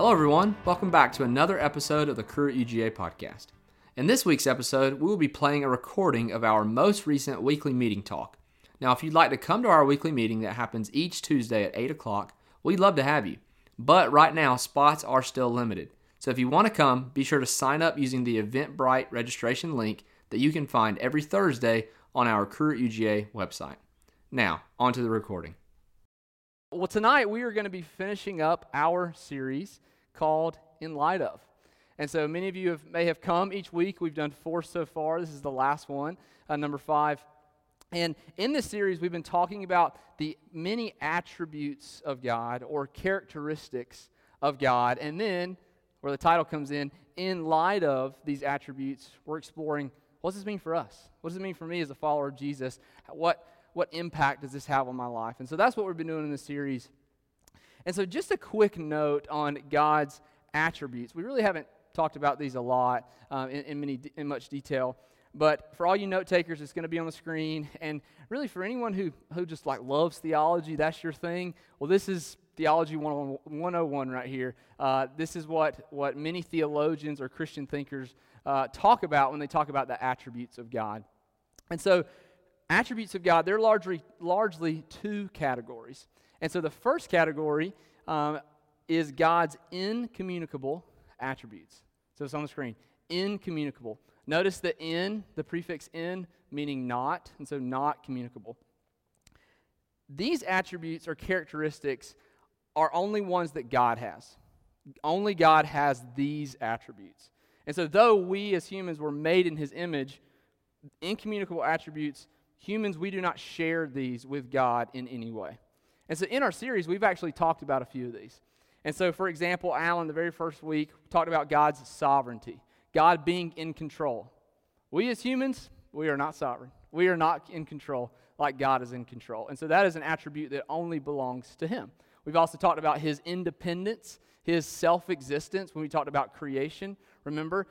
Hello, everyone. Welcome back to another episode of the at UGA podcast. In this week's episode, we will be playing a recording of our most recent weekly meeting talk. Now, if you'd like to come to our weekly meeting that happens each Tuesday at 8 o'clock, we'd love to have you. But right now, spots are still limited. So if you want to come, be sure to sign up using the Eventbrite registration link that you can find every Thursday on our at UGA website. Now, on to the recording. Well, tonight we are going to be finishing up our series called In Light of. And so many of you have, may have come each week. We've done four so far. This is the last one, uh, number five. And in this series, we've been talking about the many attributes of God or characteristics of God. And then, where the title comes in, in light of these attributes, we're exploring what does this mean for us? What does it mean for me as a follower of Jesus? What, what impact does this have on my life? And so that's what we've been doing in this series. And so, just a quick note on God's attributes. We really haven't talked about these a lot um, in, in, many, in much detail. But for all you note takers, it's going to be on the screen. And really, for anyone who, who just like loves theology, that's your thing. Well, this is Theology 101 right here. Uh, this is what, what many theologians or Christian thinkers uh, talk about when they talk about the attributes of God. And so, attributes of God, they're largely, largely two categories. And so, the first category um, is God's incommunicable attributes. So, it's on the screen incommunicable. Notice the in, the prefix in, meaning not, and so not communicable. These attributes or characteristics are only ones that God has. Only God has these attributes. And so, though we as humans were made in his image, incommunicable attributes, humans, we do not share these with God in any way. And so, in our series, we've actually talked about a few of these. And so, for example, Alan, the very first week, talked about God's sovereignty, God being in control. We as humans, we are not sovereign. We are not in control like God is in control. And so, that is an attribute that only belongs to Him. We've also talked about His independence, His self existence when we talked about creation. Remember,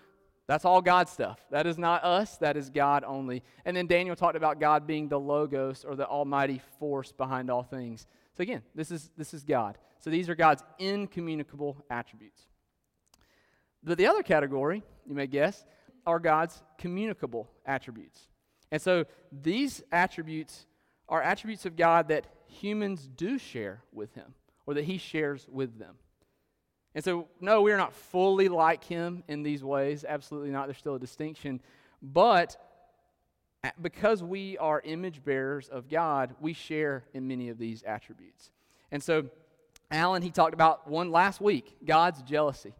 that's all God stuff. That is not us, that is God only. And then Daniel talked about God being the Logos or the almighty force behind all things. So again, this is, this is God. So these are God's incommunicable attributes. But the other category, you may guess, are God's communicable attributes. And so these attributes are attributes of God that humans do share with Him or that He shares with them. And so, no, we are not fully like Him in these ways. Absolutely not. There's still a distinction. But because we are image bearers of God, we share in many of these attributes. And so, Alan, he talked about one last week God's jealousy.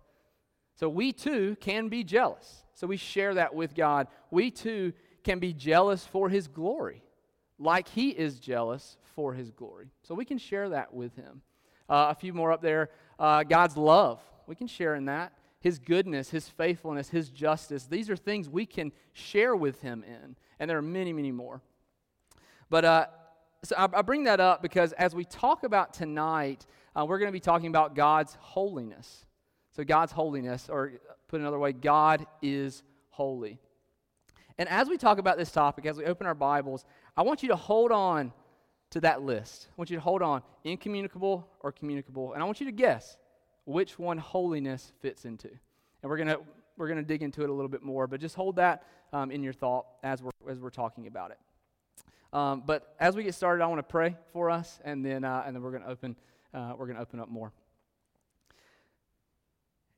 So, we too can be jealous. So, we share that with God. We too can be jealous for his glory, like he is jealous for his glory. So, we can share that with him. Uh, a few more up there uh, God's love. We can share in that his goodness, his faithfulness, his justice. These are things we can share with him in. And there are many, many more. But uh, so I, I, bring that up because as we talk about tonight, uh, we're going to be talking about God's holiness. So, God's holiness, or put another way, God is holy. And as we talk about this topic, as we open our Bibles, I want you to hold on to that list. I want you to hold on incommunicable or communicable. And I want you to guess which one holiness fits into. And we're going to we're going to dig into it a little bit more, but just hold that um, in your thought as we're, as we're talking about it. Um, but as we get started, I want to pray for us, and then, uh, and then we're going to open, uh, we're going to open up more.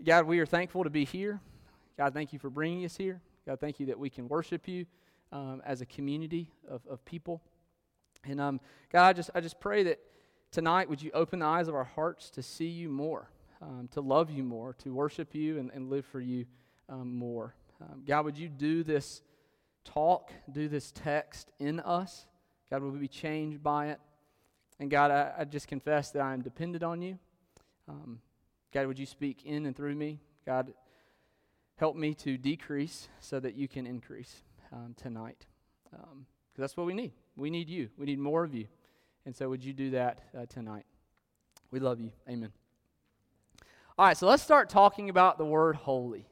God, we are thankful to be here. God, thank you for bringing us here. God, thank you that we can worship you um, as a community of, of people. And um, God, I just, I just pray that tonight would you open the eyes of our hearts to see you more um, to love you more, to worship you and, and live for you um, more. Um, God, would you do this talk, do this text in us? God, will we be changed by it? And God, I, I just confess that I am dependent on you. Um, God, would you speak in and through me? God, help me to decrease so that you can increase um, tonight. Because um, that's what we need. We need you. We need more of you. And so, would you do that uh, tonight? We love you. Amen. All right, so let's start talking about the word holy.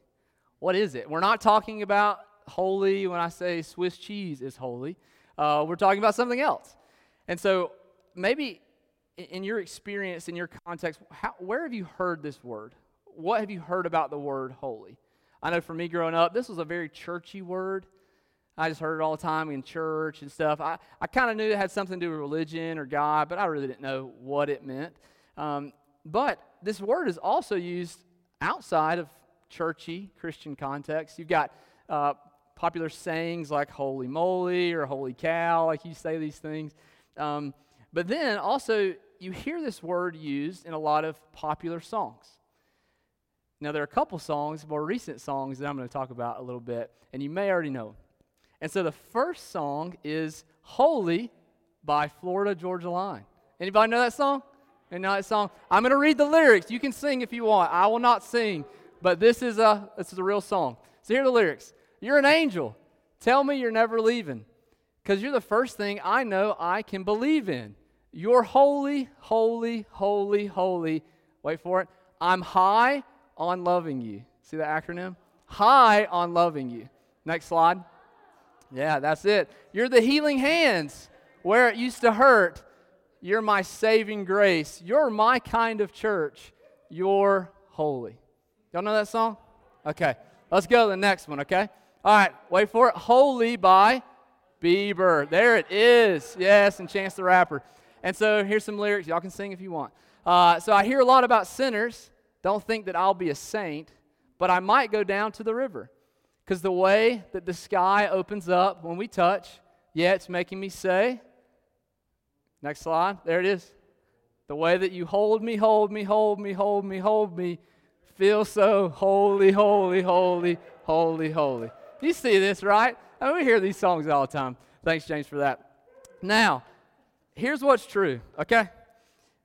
What is it? We're not talking about holy when I say Swiss cheese is holy. Uh, we're talking about something else. And so, maybe in your experience, in your context, how, where have you heard this word? What have you heard about the word holy? I know for me growing up, this was a very churchy word. I just heard it all the time in church and stuff. I, I kind of knew it had something to do with religion or God, but I really didn't know what it meant. Um, but this word is also used outside of churchy Christian context. You've got uh, popular sayings like holy moly or holy cow, like you say these things. Um, but then also, you hear this word used in a lot of popular songs. Now, there are a couple songs, more recent songs, that I'm going to talk about a little bit, and you may already know. And so the first song is Holy by Florida Georgia Line. Anybody know that song? And now that song? I'm going to read the lyrics. You can sing if you want. I will not sing, but this is a this is a real song. So here are the lyrics. You're an angel. Tell me you're never leaving, because you're the first thing I know I can believe in. You're holy, holy, holy, holy. Wait for it. I'm high on loving you. See the acronym? High on loving you. Next slide. Yeah, that's it. You're the healing hands where it used to hurt. You're my saving grace. You're my kind of church. You're holy. Y'all know that song? Okay, let's go to the next one, okay? All right, wait for it. Holy by Bieber. There it is. Yes, and Chance the Rapper. And so here's some lyrics. Y'all can sing if you want. Uh, so I hear a lot about sinners. Don't think that I'll be a saint, but I might go down to the river. Because the way that the sky opens up when we touch, yeah, it's making me say, Next slide. There it is. The way that you hold me, hold me, hold me, hold me, hold me, feel so holy, holy, holy, holy, holy. You see this, right? I mean, we hear these songs all the time. Thanks, James, for that. Now, here's what's true, okay?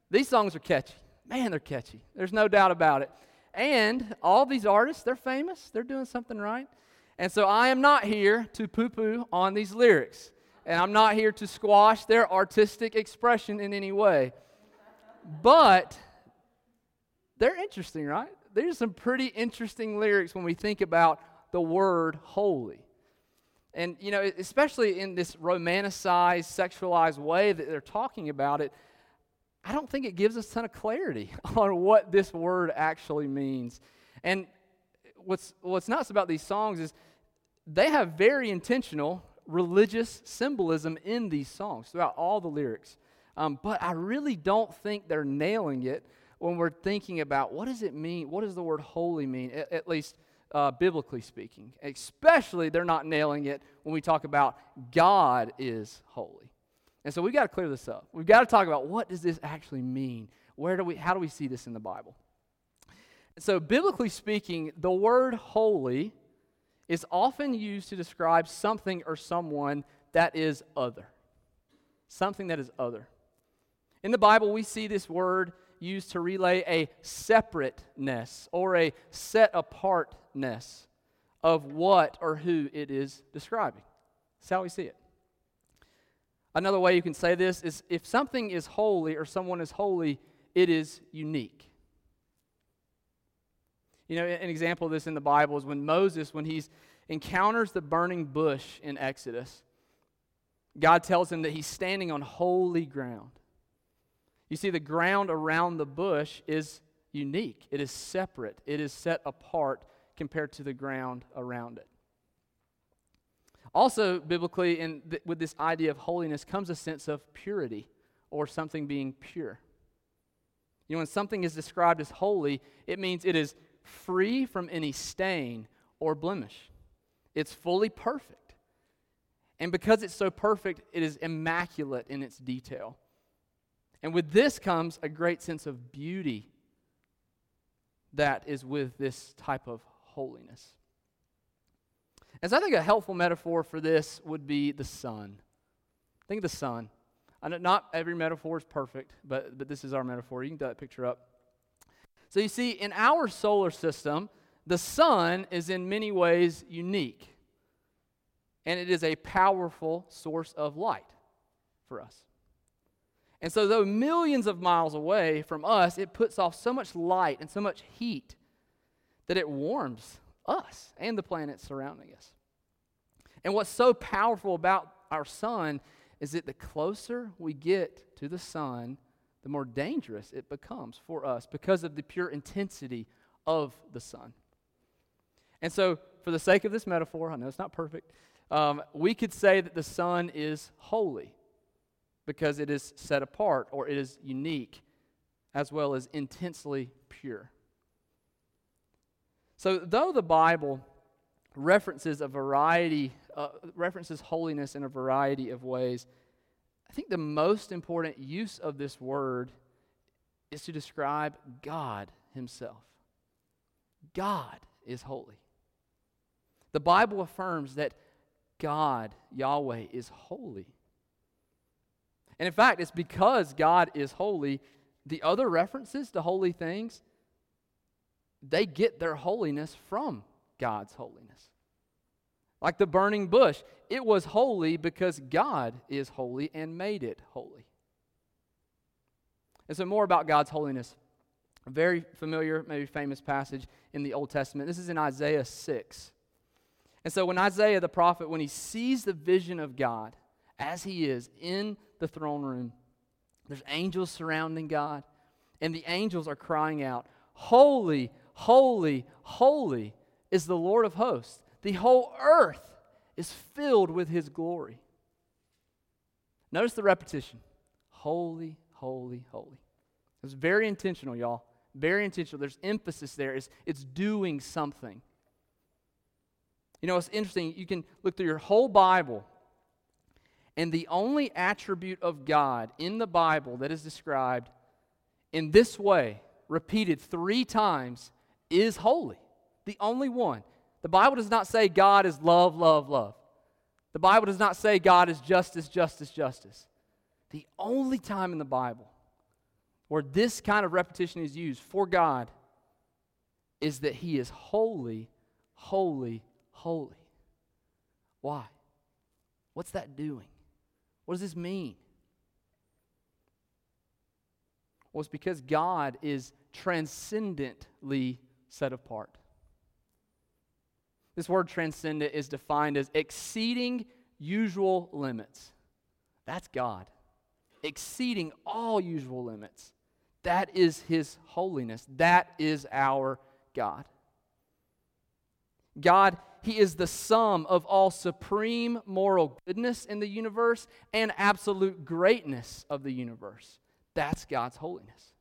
These songs are catchy. Man, they're catchy. There's no doubt about it. And all these artists, they're famous. They're doing something right. And so I am not here to poo poo on these lyrics and I'm not here to squash their artistic expression in any way. But they're interesting, right? There's some pretty interesting lyrics when we think about the word holy. And, you know, especially in this romanticized, sexualized way that they're talking about it, I don't think it gives us a ton of clarity on what this word actually means. And what's, what's nuts about these songs is they have very intentional religious symbolism in these songs throughout all the lyrics. Um, but I really don't think they're nailing it when we're thinking about what does it mean? What does the word holy mean, at, at least uh, biblically speaking? Especially, they're not nailing it when we talk about God is holy. And so we've got to clear this up. We've got to talk about what does this actually mean? Where do we, how do we see this in the Bible? So, biblically speaking, the word holy is often used to describe something or someone that is other. Something that is other. In the Bible, we see this word used to relay a separateness or a set apartness of what or who it is describing. That's how we see it. Another way you can say this is if something is holy or someone is holy, it is unique. You know, an example of this in the Bible is when Moses, when he encounters the burning bush in Exodus, God tells him that he's standing on holy ground. You see, the ground around the bush is unique, it is separate, it is set apart compared to the ground around it. Also, biblically, in th- with this idea of holiness comes a sense of purity or something being pure. You know, when something is described as holy, it means it is free from any stain or blemish. It's fully perfect. And because it's so perfect, it is immaculate in its detail. And with this comes a great sense of beauty that is with this type of holiness. And so I think a helpful metaphor for this would be the sun. Think of the sun. Not every metaphor is perfect, but, but this is our metaphor. You can throw that picture up. So you see, in our solar system, The sun is in many ways unique, and it is a powerful source of light for us. And so, though millions of miles away from us, it puts off so much light and so much heat that it warms us and the planet surrounding us. And what's so powerful about our sun is that the closer we get to the sun, the more dangerous it becomes for us because of the pure intensity of the sun. And so, for the sake of this metaphor, I know it's not perfect, um, we could say that the sun is holy because it is set apart or it is unique as well as intensely pure. So, though the Bible references a variety, uh, references holiness in a variety of ways, I think the most important use of this word is to describe God Himself. God is holy. The Bible affirms that God, Yahweh, is holy. And in fact, it's because God is holy, the other references to holy things, they get their holiness from God's holiness. Like the burning bush, it was holy because God is holy and made it holy. And so, more about God's holiness. A very familiar, maybe famous passage in the Old Testament. This is in Isaiah 6. And so, when Isaiah the prophet, when he sees the vision of God as he is in the throne room, there's angels surrounding God, and the angels are crying out, Holy, holy, holy is the Lord of hosts. The whole earth is filled with his glory. Notice the repetition Holy, holy, holy. It's very intentional, y'all. Very intentional. There's emphasis there. It's, it's doing something. You know, it's interesting. You can look through your whole Bible, and the only attribute of God in the Bible that is described in this way, repeated three times, is holy. The only one. The Bible does not say God is love, love, love. The Bible does not say God is justice, justice, justice. The only time in the Bible where this kind of repetition is used for God is that He is holy, holy, holy. Why? What's that doing? What does this mean? Well, it's because God is transcendently set apart. This word transcendent is defined as exceeding usual limits. That's God. Exceeding all usual limits. That is His holiness. That is our God. God, He is the sum of all supreme moral goodness in the universe and absolute greatness of the universe. That's God's holiness.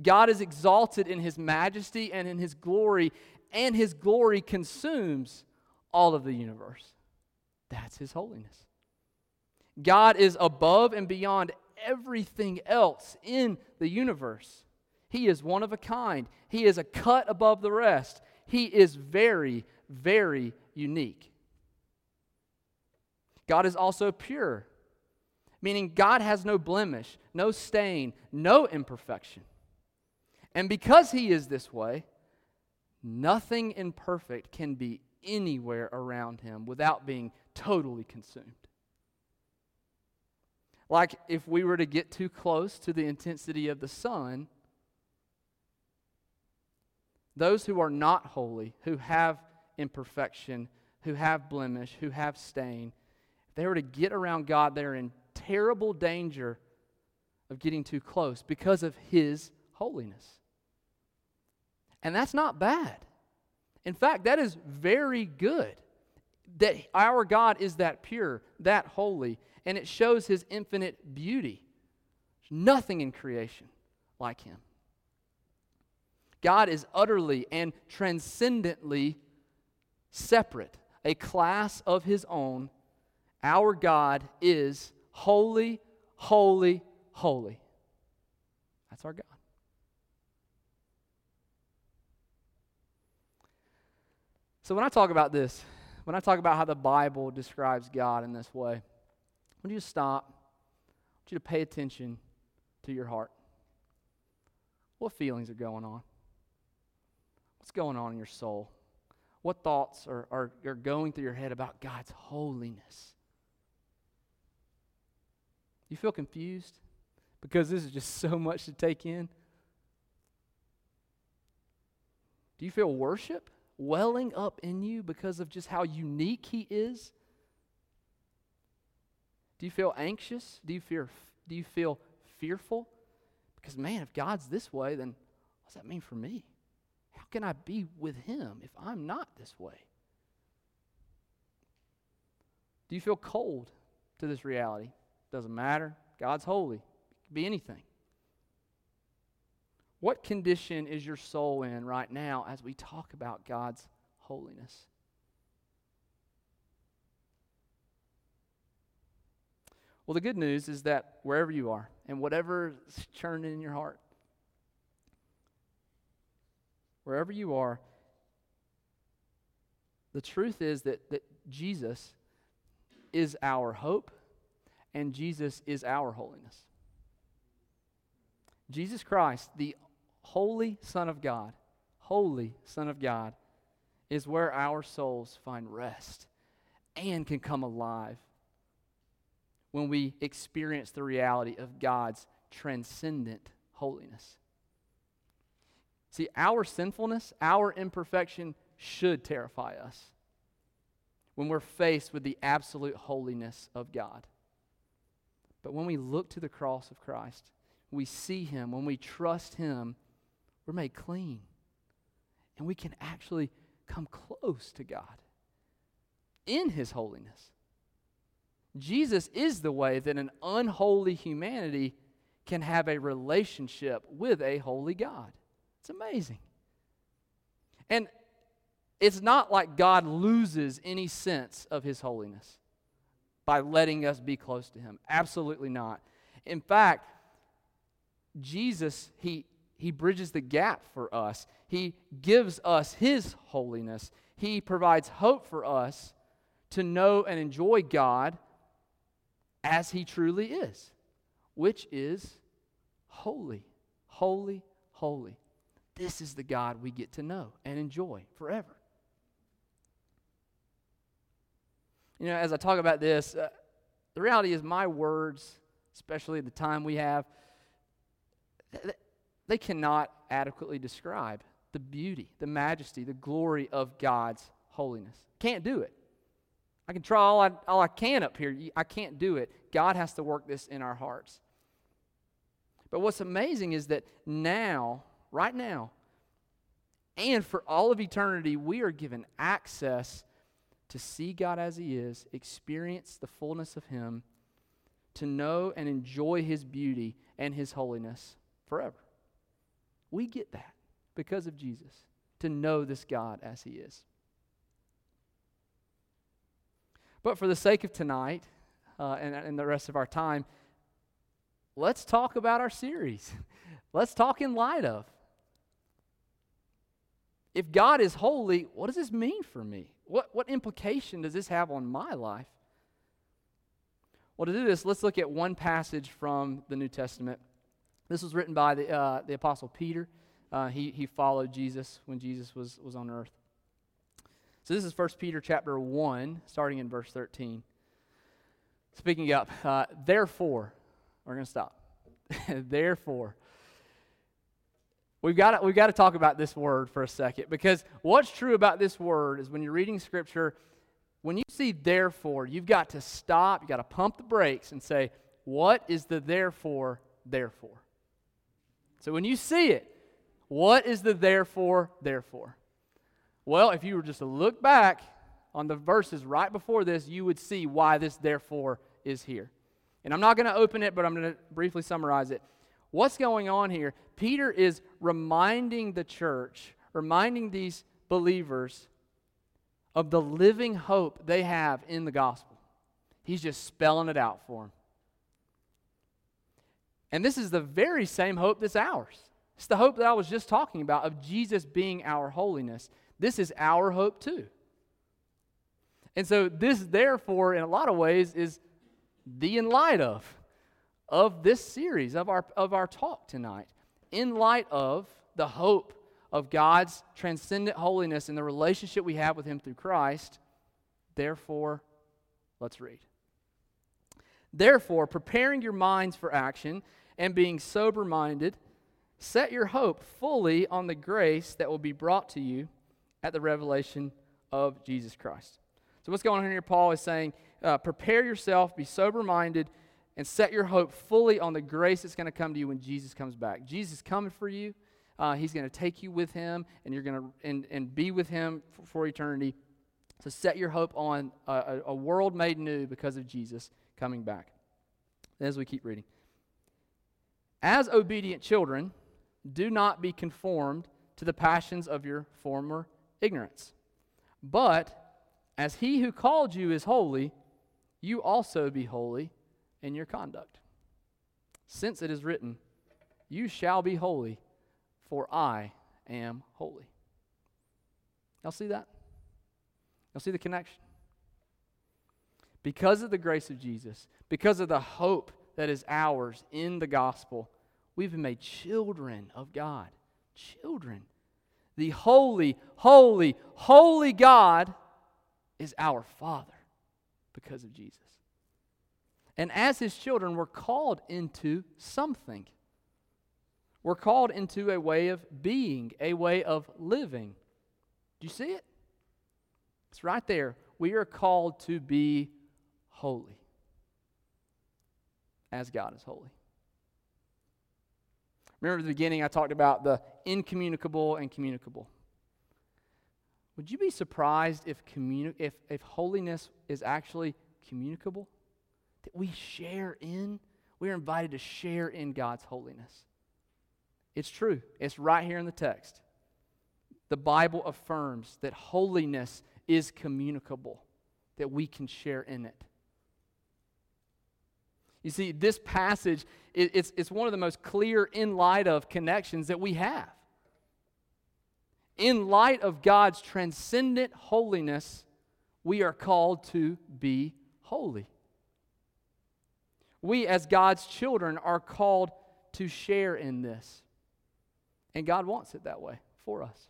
God is exalted in His majesty and in His glory, and his glory consumes all of the universe. That's his holiness. God is above and beyond everything else in the universe. He is one of a kind. He is a cut above the rest. He is very, very unique. God is also pure, meaning God has no blemish, no stain, no imperfection. And because He is this way, Nothing imperfect can be anywhere around him without being totally consumed. Like if we were to get too close to the intensity of the sun, those who are not holy, who have imperfection, who have blemish, who have stain, if they were to get around God, they're in terrible danger of getting too close because of His holiness. And that's not bad. In fact, that is very good that our God is that pure, that holy, and it shows his infinite beauty. There's nothing in creation like him. God is utterly and transcendently separate, a class of his own. Our God is holy, holy, holy. That's our God. So when I talk about this, when I talk about how the Bible describes God in this way, I want you to stop. I want you to pay attention to your heart. What feelings are going on? What's going on in your soul? What thoughts are, are, are going through your head about God's holiness? You feel confused? Because this is just so much to take in? Do you feel worship welling up in you because of just how unique He is? Do you feel anxious? Do you fear do you feel fearful? Because man, if God's this way, then what does that mean for me? How can I be with him if I'm not this way? Do you feel cold to this reality? Doesn't matter. God's holy. It could be anything. What condition is your soul in right now as we talk about God's holiness? Well, the good news is that wherever you are and whatever's churning in your heart, wherever you are, the truth is that, that Jesus is our hope and Jesus is our holiness. Jesus Christ, the holy Son of God, holy Son of God, is where our souls find rest and can come alive when we experience the reality of God's transcendent holiness. See, our sinfulness, our imperfection should terrify us when we're faced with the absolute holiness of God. But when we look to the cross of Christ, we see Him, when we trust Him, we're made clean. And we can actually come close to God in His holiness. Jesus is the way that an unholy humanity can have a relationship with a holy God. It's amazing. And it's not like God loses any sense of his holiness by letting us be close to him. Absolutely not. In fact, Jesus, he, he bridges the gap for us. He gives us his holiness. He provides hope for us to know and enjoy God as he truly is, which is holy, holy, holy. This is the God we get to know and enjoy forever. You know, as I talk about this, uh, the reality is my words, especially the time we have, they cannot adequately describe the beauty, the majesty, the glory of God's holiness. Can't do it. I can try all I, all I can up here. I can't do it. God has to work this in our hearts. But what's amazing is that now, right now, and for all of eternity, we are given access to see God as He is, experience the fullness of Him, to know and enjoy His beauty and His holiness forever. We get that because of Jesus, to know this God as He is. But for the sake of tonight uh, and, and the rest of our time, let's talk about our series. let's talk in light of. If God is holy, what does this mean for me? What, what implication does this have on my life? Well, to do this, let's look at one passage from the New Testament. This was written by the, uh, the Apostle Peter. Uh, he, he followed Jesus when Jesus was, was on earth. So this is 1 Peter chapter 1, starting in verse 13. Speaking up, uh, therefore, we're going to stop. therefore, we've got we've got to talk about this word for a second because what's true about this word is when you're reading scripture, when you see therefore, you've got to stop, you've got to pump the brakes and say, what is the therefore, therefore? So when you see it, what is the therefore, therefore? Well, if you were just to look back on the verses right before this, you would see why this therefore is here. And I'm not going to open it, but I'm going to briefly summarize it. What's going on here? Peter is reminding the church, reminding these believers of the living hope they have in the gospel. He's just spelling it out for them. And this is the very same hope that's ours. It's the hope that I was just talking about of Jesus being our holiness. This is our hope too. And so, this, therefore, in a lot of ways, is the in light of of this series of our of our talk tonight in light of the hope of God's transcendent holiness and the relationship we have with Him through Christ. Therefore, let's read. Therefore, preparing your minds for action and being sober minded, set your hope fully on the grace that will be brought to you at the revelation of Jesus Christ. So, what's going on here? Paul is saying, uh, prepare yourself, be sober minded, and set your hope fully on the grace that's going to come to you when Jesus comes back. Jesus is coming for you. Uh, he's going to take you with him, and you're going to and, and be with him for, for eternity. So set your hope on a, a world made new because of Jesus coming back. As we keep reading. As obedient children, do not be conformed to the passions of your former ignorance. But as he who called you is holy, you also be holy in your conduct. Since it is written, You shall be holy, for I am holy. Y'all see that? Y'all see the connection? Because of the grace of Jesus, because of the hope that is ours in the gospel, we've been made children of God. Children. The holy, holy, holy God is our Father because of Jesus. And as his children, we're called into something. We're called into a way of being, a way of living. Do you see it? It's right there. We are called to be holy as God is holy. Remember at the beginning, I talked about the incommunicable and communicable. Would you be surprised if, communi- if, if holiness is actually communicable? That we share in? We are invited to share in God's holiness. It's true, it's right here in the text. The Bible affirms that holiness is communicable, that we can share in it. You see, this passage, it, it's, it's one of the most clear in light of connections that we have. In light of God's transcendent holiness, we are called to be holy. We, as God's children, are called to share in this. And God wants it that way for us.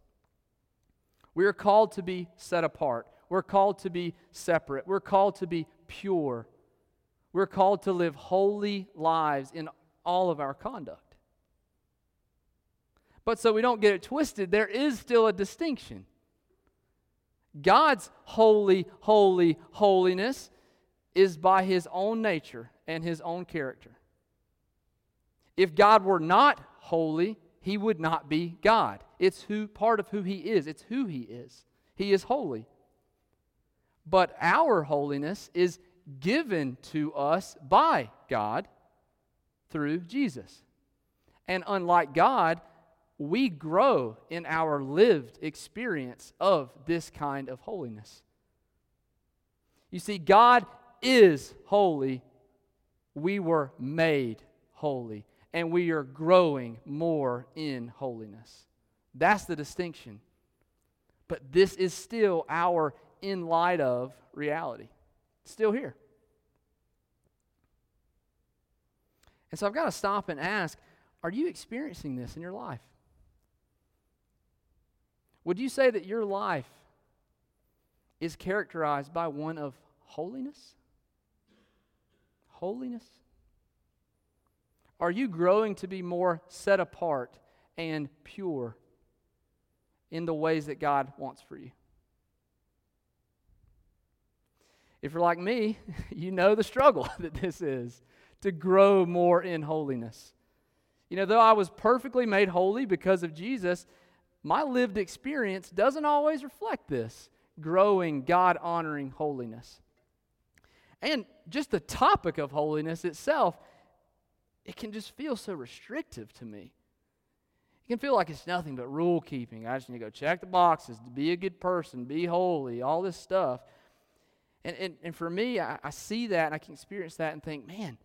We are called to be set apart. We're called to be separate. We're called to be pure. We're called to live holy lives in all of our conduct. But so we don't get it twisted, there is still a distinction. God's holy, holy, holiness is by his own nature and his own character. If God were not holy, he would not be God. It's who part of who he is. It's who he is. He is holy. But our holiness is given to us by God through Jesus. And unlike God, we grow in our lived experience of this kind of holiness. You see, God is holy. We were made holy and we are growing more in holiness. That's the distinction. But this is still our in light of reality. Still here. And so I've got to stop and ask are you experiencing this in your life? Would you say that your life is characterized by one of holiness? Holiness? Are you growing to be more set apart and pure in the ways that God wants for you? If you're like me, you know the struggle that this is to grow more in holiness. You know, though I was perfectly made holy because of Jesus, my lived experience doesn't always reflect this growing, God honoring holiness. And just the topic of holiness itself it can just feel so restrictive to me. It can feel like it's nothing but rule keeping. I just need to go check the boxes, to be a good person, be holy, all this stuff. And, and, and for me, I, I see that and I can experience that and think, man,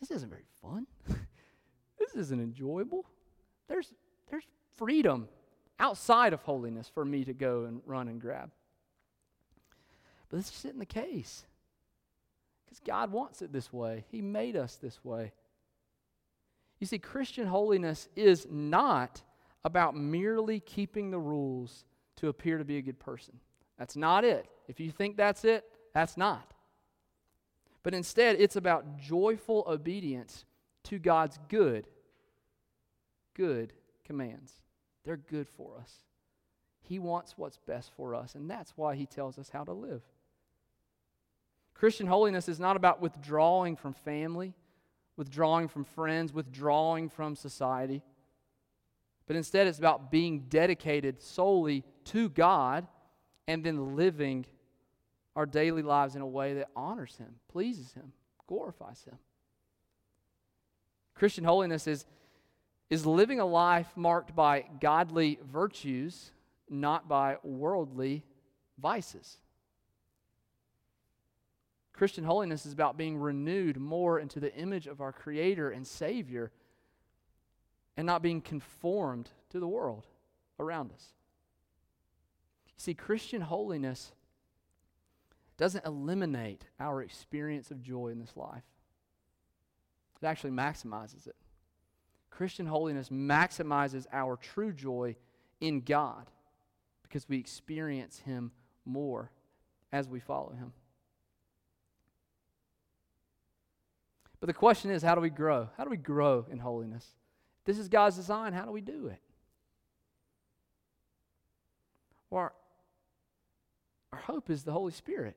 this isn't very fun. this isn't enjoyable. There's, there's freedom outside of holiness for me to go and run and grab. But this isn't the case. Because God wants it this way, He made us this way. You see, Christian holiness is not about merely keeping the rules to appear to be a good person. That's not it. If you think that's it, that's not. But instead, it's about joyful obedience to God's good, good commands. They're good for us. He wants what's best for us, and that's why He tells us how to live. Christian holiness is not about withdrawing from family, withdrawing from friends, withdrawing from society, but instead it's about being dedicated solely to God and then living our daily lives in a way that honors Him, pleases Him, glorifies Him. Christian holiness is, is living a life marked by godly virtues, not by worldly vices. Christian holiness is about being renewed more into the image of our Creator and Savior and not being conformed to the world around us. See, Christian holiness doesn't eliminate our experience of joy in this life, it actually maximizes it. Christian holiness maximizes our true joy in God because we experience Him more as we follow Him. But the question is how do we grow? How do we grow in holiness? This is God's design. How do we do it? Well, our, our hope is the Holy Spirit.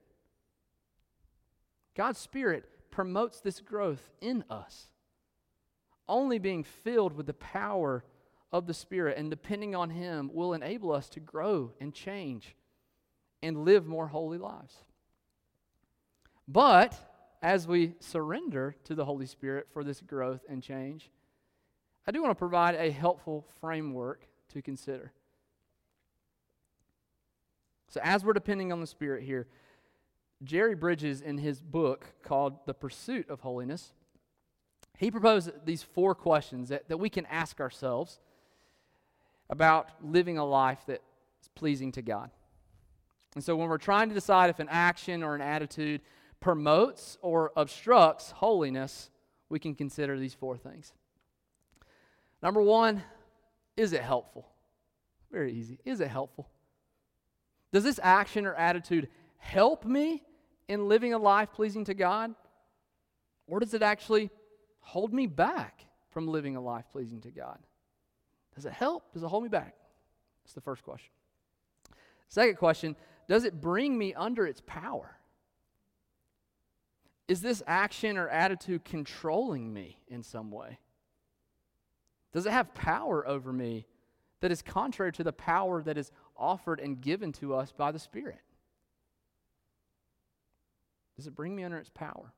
God's Spirit promotes this growth in us. Only being filled with the power of the Spirit and depending on Him will enable us to grow and change and live more holy lives. But as we surrender to the Holy Spirit for this growth and change, I do want to provide a helpful framework to consider. So, as we're depending on the Spirit here, Jerry Bridges, in his book called The Pursuit of Holiness, he proposed these four questions that, that we can ask ourselves about living a life that is pleasing to God. And so, when we're trying to decide if an action or an attitude promotes or obstructs holiness, we can consider these four things. Number one, is it helpful? Very easy. Is it helpful? Does this action or attitude help me in living a life pleasing to God? Or does it actually hold me back from living a life pleasing to God? Does it help? Does it hold me back? That's the first question. Second question Does it bring me under its power? Is this action or attitude controlling me in some way? Does it have power over me that is contrary to the power that is offered and given to us by the Spirit? Does it bring me under its power?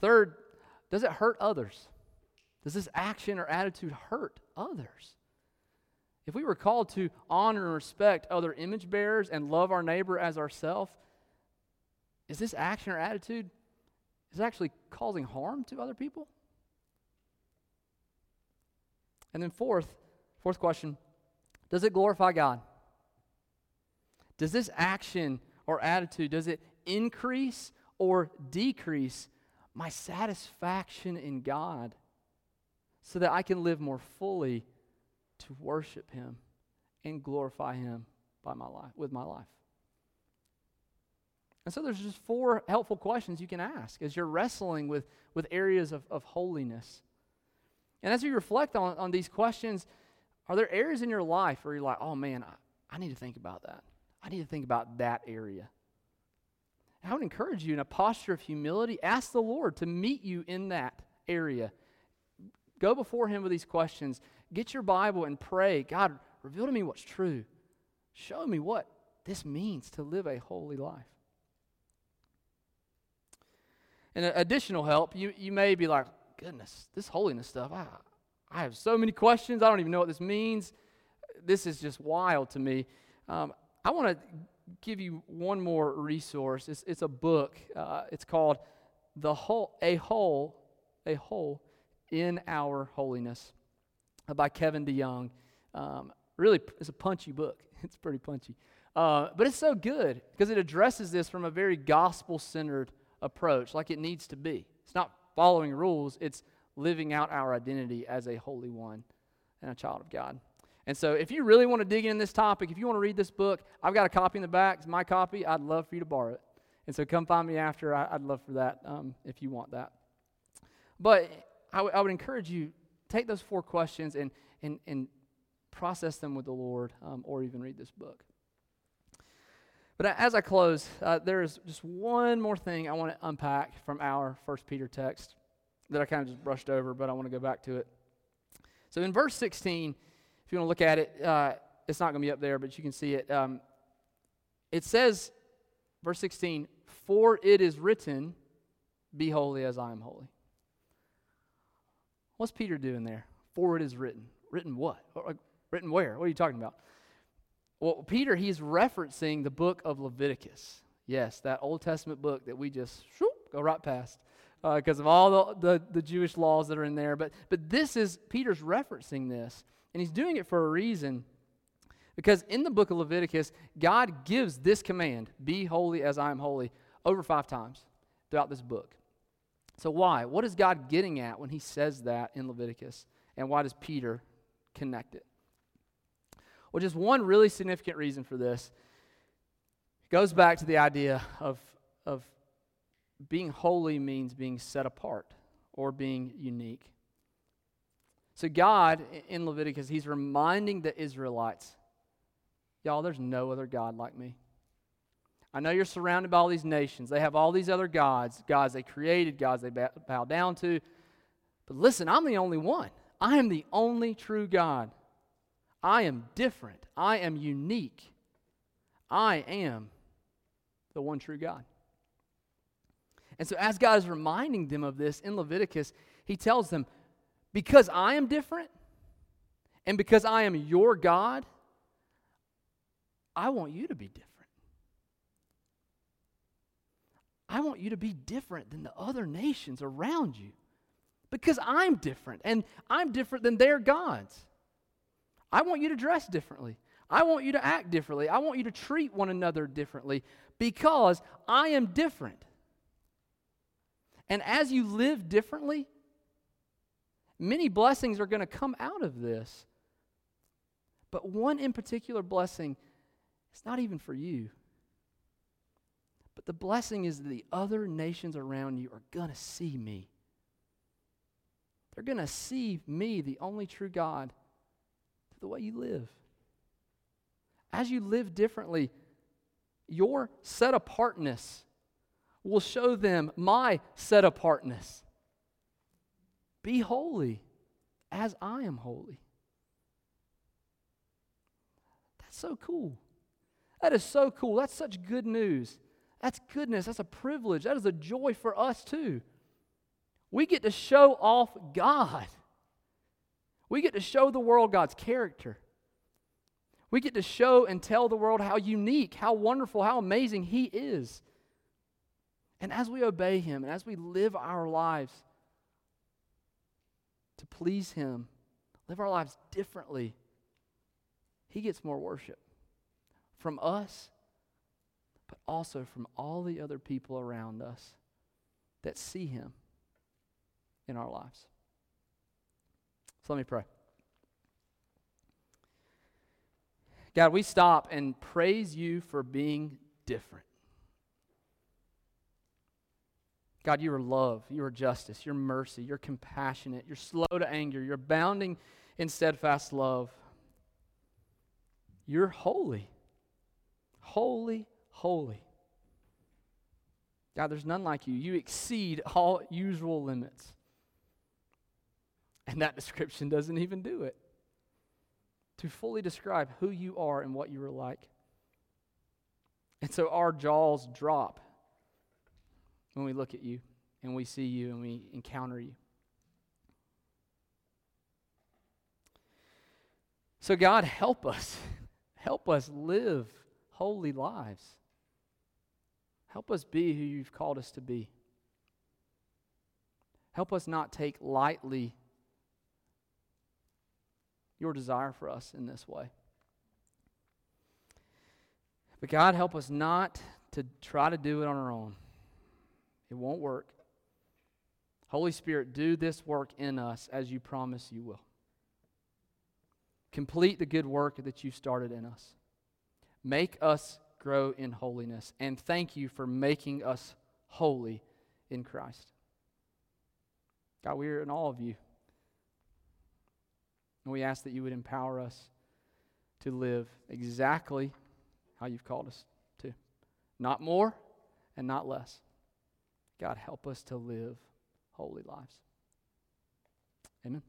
Third, does it hurt others? Does this action or attitude hurt others? If we were called to honor and respect other image bearers and love our neighbor as ourselves, is this action or attitude is actually causing harm to other people? And then fourth, fourth question, does it glorify God? Does this action or attitude, does it increase or decrease my satisfaction in God so that I can live more fully to worship him and glorify him by my life with my life? And so there's just four helpful questions you can ask as you're wrestling with, with areas of, of holiness. And as you reflect on, on these questions, are there areas in your life where you're like, oh man, I, I need to think about that? I need to think about that area. I would encourage you in a posture of humility, ask the Lord to meet you in that area. Go before Him with these questions. Get your Bible and pray God, reveal to me what's true. Show me what this means to live a holy life. And additional help, you, you may be like, goodness, this holiness stuff, I, I have so many questions. I don't even know what this means. This is just wild to me. Um, I want to give you one more resource. It's, it's a book. Uh, it's called "The Hole A Hole A Hole in Our Holiness" by Kevin DeYoung. Um, really, it's a punchy book. It's pretty punchy, uh, but it's so good because it addresses this from a very gospel-centered approach, like it needs to be. It's not following rules; it's living out our identity as a holy one and a child of God. And so, if you really want to dig in this topic, if you want to read this book, I've got a copy in the back. It's my copy. I'd love for you to borrow it. And so, come find me after. I, would love for that um, if you want that. But I, w- I would encourage you take those four questions and, and, and process them with the Lord, um, or even read this book. But as I close, uh, there is just one more thing I want to unpack from our First Peter text that I kind of just brushed over, but I want to go back to it. So in verse 16, if you want to look at it, uh, it's not going to be up there, but you can see it. Um, it says, verse 16, For it is written, Be holy as I am holy. What's Peter doing there? For it is written. Written what? Written where? What are you talking about? Well, Peter, he's referencing the book of Leviticus. Yes, that Old Testament book that we just whoop, go right past because uh, of all the, the, the, Jewish laws that are in there. But, but this is, Peter's referencing this, and he's doing it for a reason. Because in the book of Leviticus, God gives this command be holy as I am holy over five times throughout this book. So, why? What is God getting at when he says that in Leviticus? And why does Peter connect it? Well, just one really significant reason for this goes back to the idea of, of being holy means being set apart or being unique. So, God in Leviticus, He's reminding the Israelites, y'all, there's no other God like me. I know you're surrounded by all these nations. They have all these other gods, gods they created, gods they bow down to. But listen, I'm the only one. I am the only true God. I am different. I am unique. I am the one true God. And so, as God is reminding them of this in Leviticus, He tells them, Because I am different and because I am your God, I want you to be different. I want you to be different than the other nations around you because I'm different and I'm different than their gods. I want you to dress differently. I want you to act differently. I want you to treat one another differently because I am different. And as you live differently, many blessings are going to come out of this. But one in particular blessing, it's not even for you. But the blessing is the other nations around you are going to see me. They're going to see me, the only true God, through the way you live. As you live differently, your set apartness will show them my set apartness. Be holy as I am holy. That's so cool. That is so cool. That's such good news. That's goodness. That's a privilege. That is a joy for us too. We get to show off God. We get to show the world God's character. We get to show and tell the world how unique, how wonderful, how amazing He is. And as we obey Him and as we live our lives to please Him, live our lives differently, He gets more worship from us, but also from all the other people around us that see Him in our lives. So let me pray. God, we stop and praise you for being different. God, you are love, you are justice, you're mercy, you're compassionate, you're slow to anger, you're abounding in steadfast love. You're holy. Holy, holy. God, there's none like you. You exceed all usual limits. And that description doesn't even do it to fully describe who you are and what you are like. And so our jaws drop when we look at you and we see you and we encounter you. So, God, help us. Help us live holy lives. Help us be who you've called us to be. Help us not take lightly your desire for us in this way. But God, help us not to try to do it on our own. It won't work. Holy Spirit, do this work in us as you promise you will. Complete the good work that you started in us. Make us grow in holiness. And thank you for making us holy in Christ. God, we are in all of you. And we ask that you would empower us to live exactly how you've called us to. Not more and not less. God, help us to live holy lives. Amen.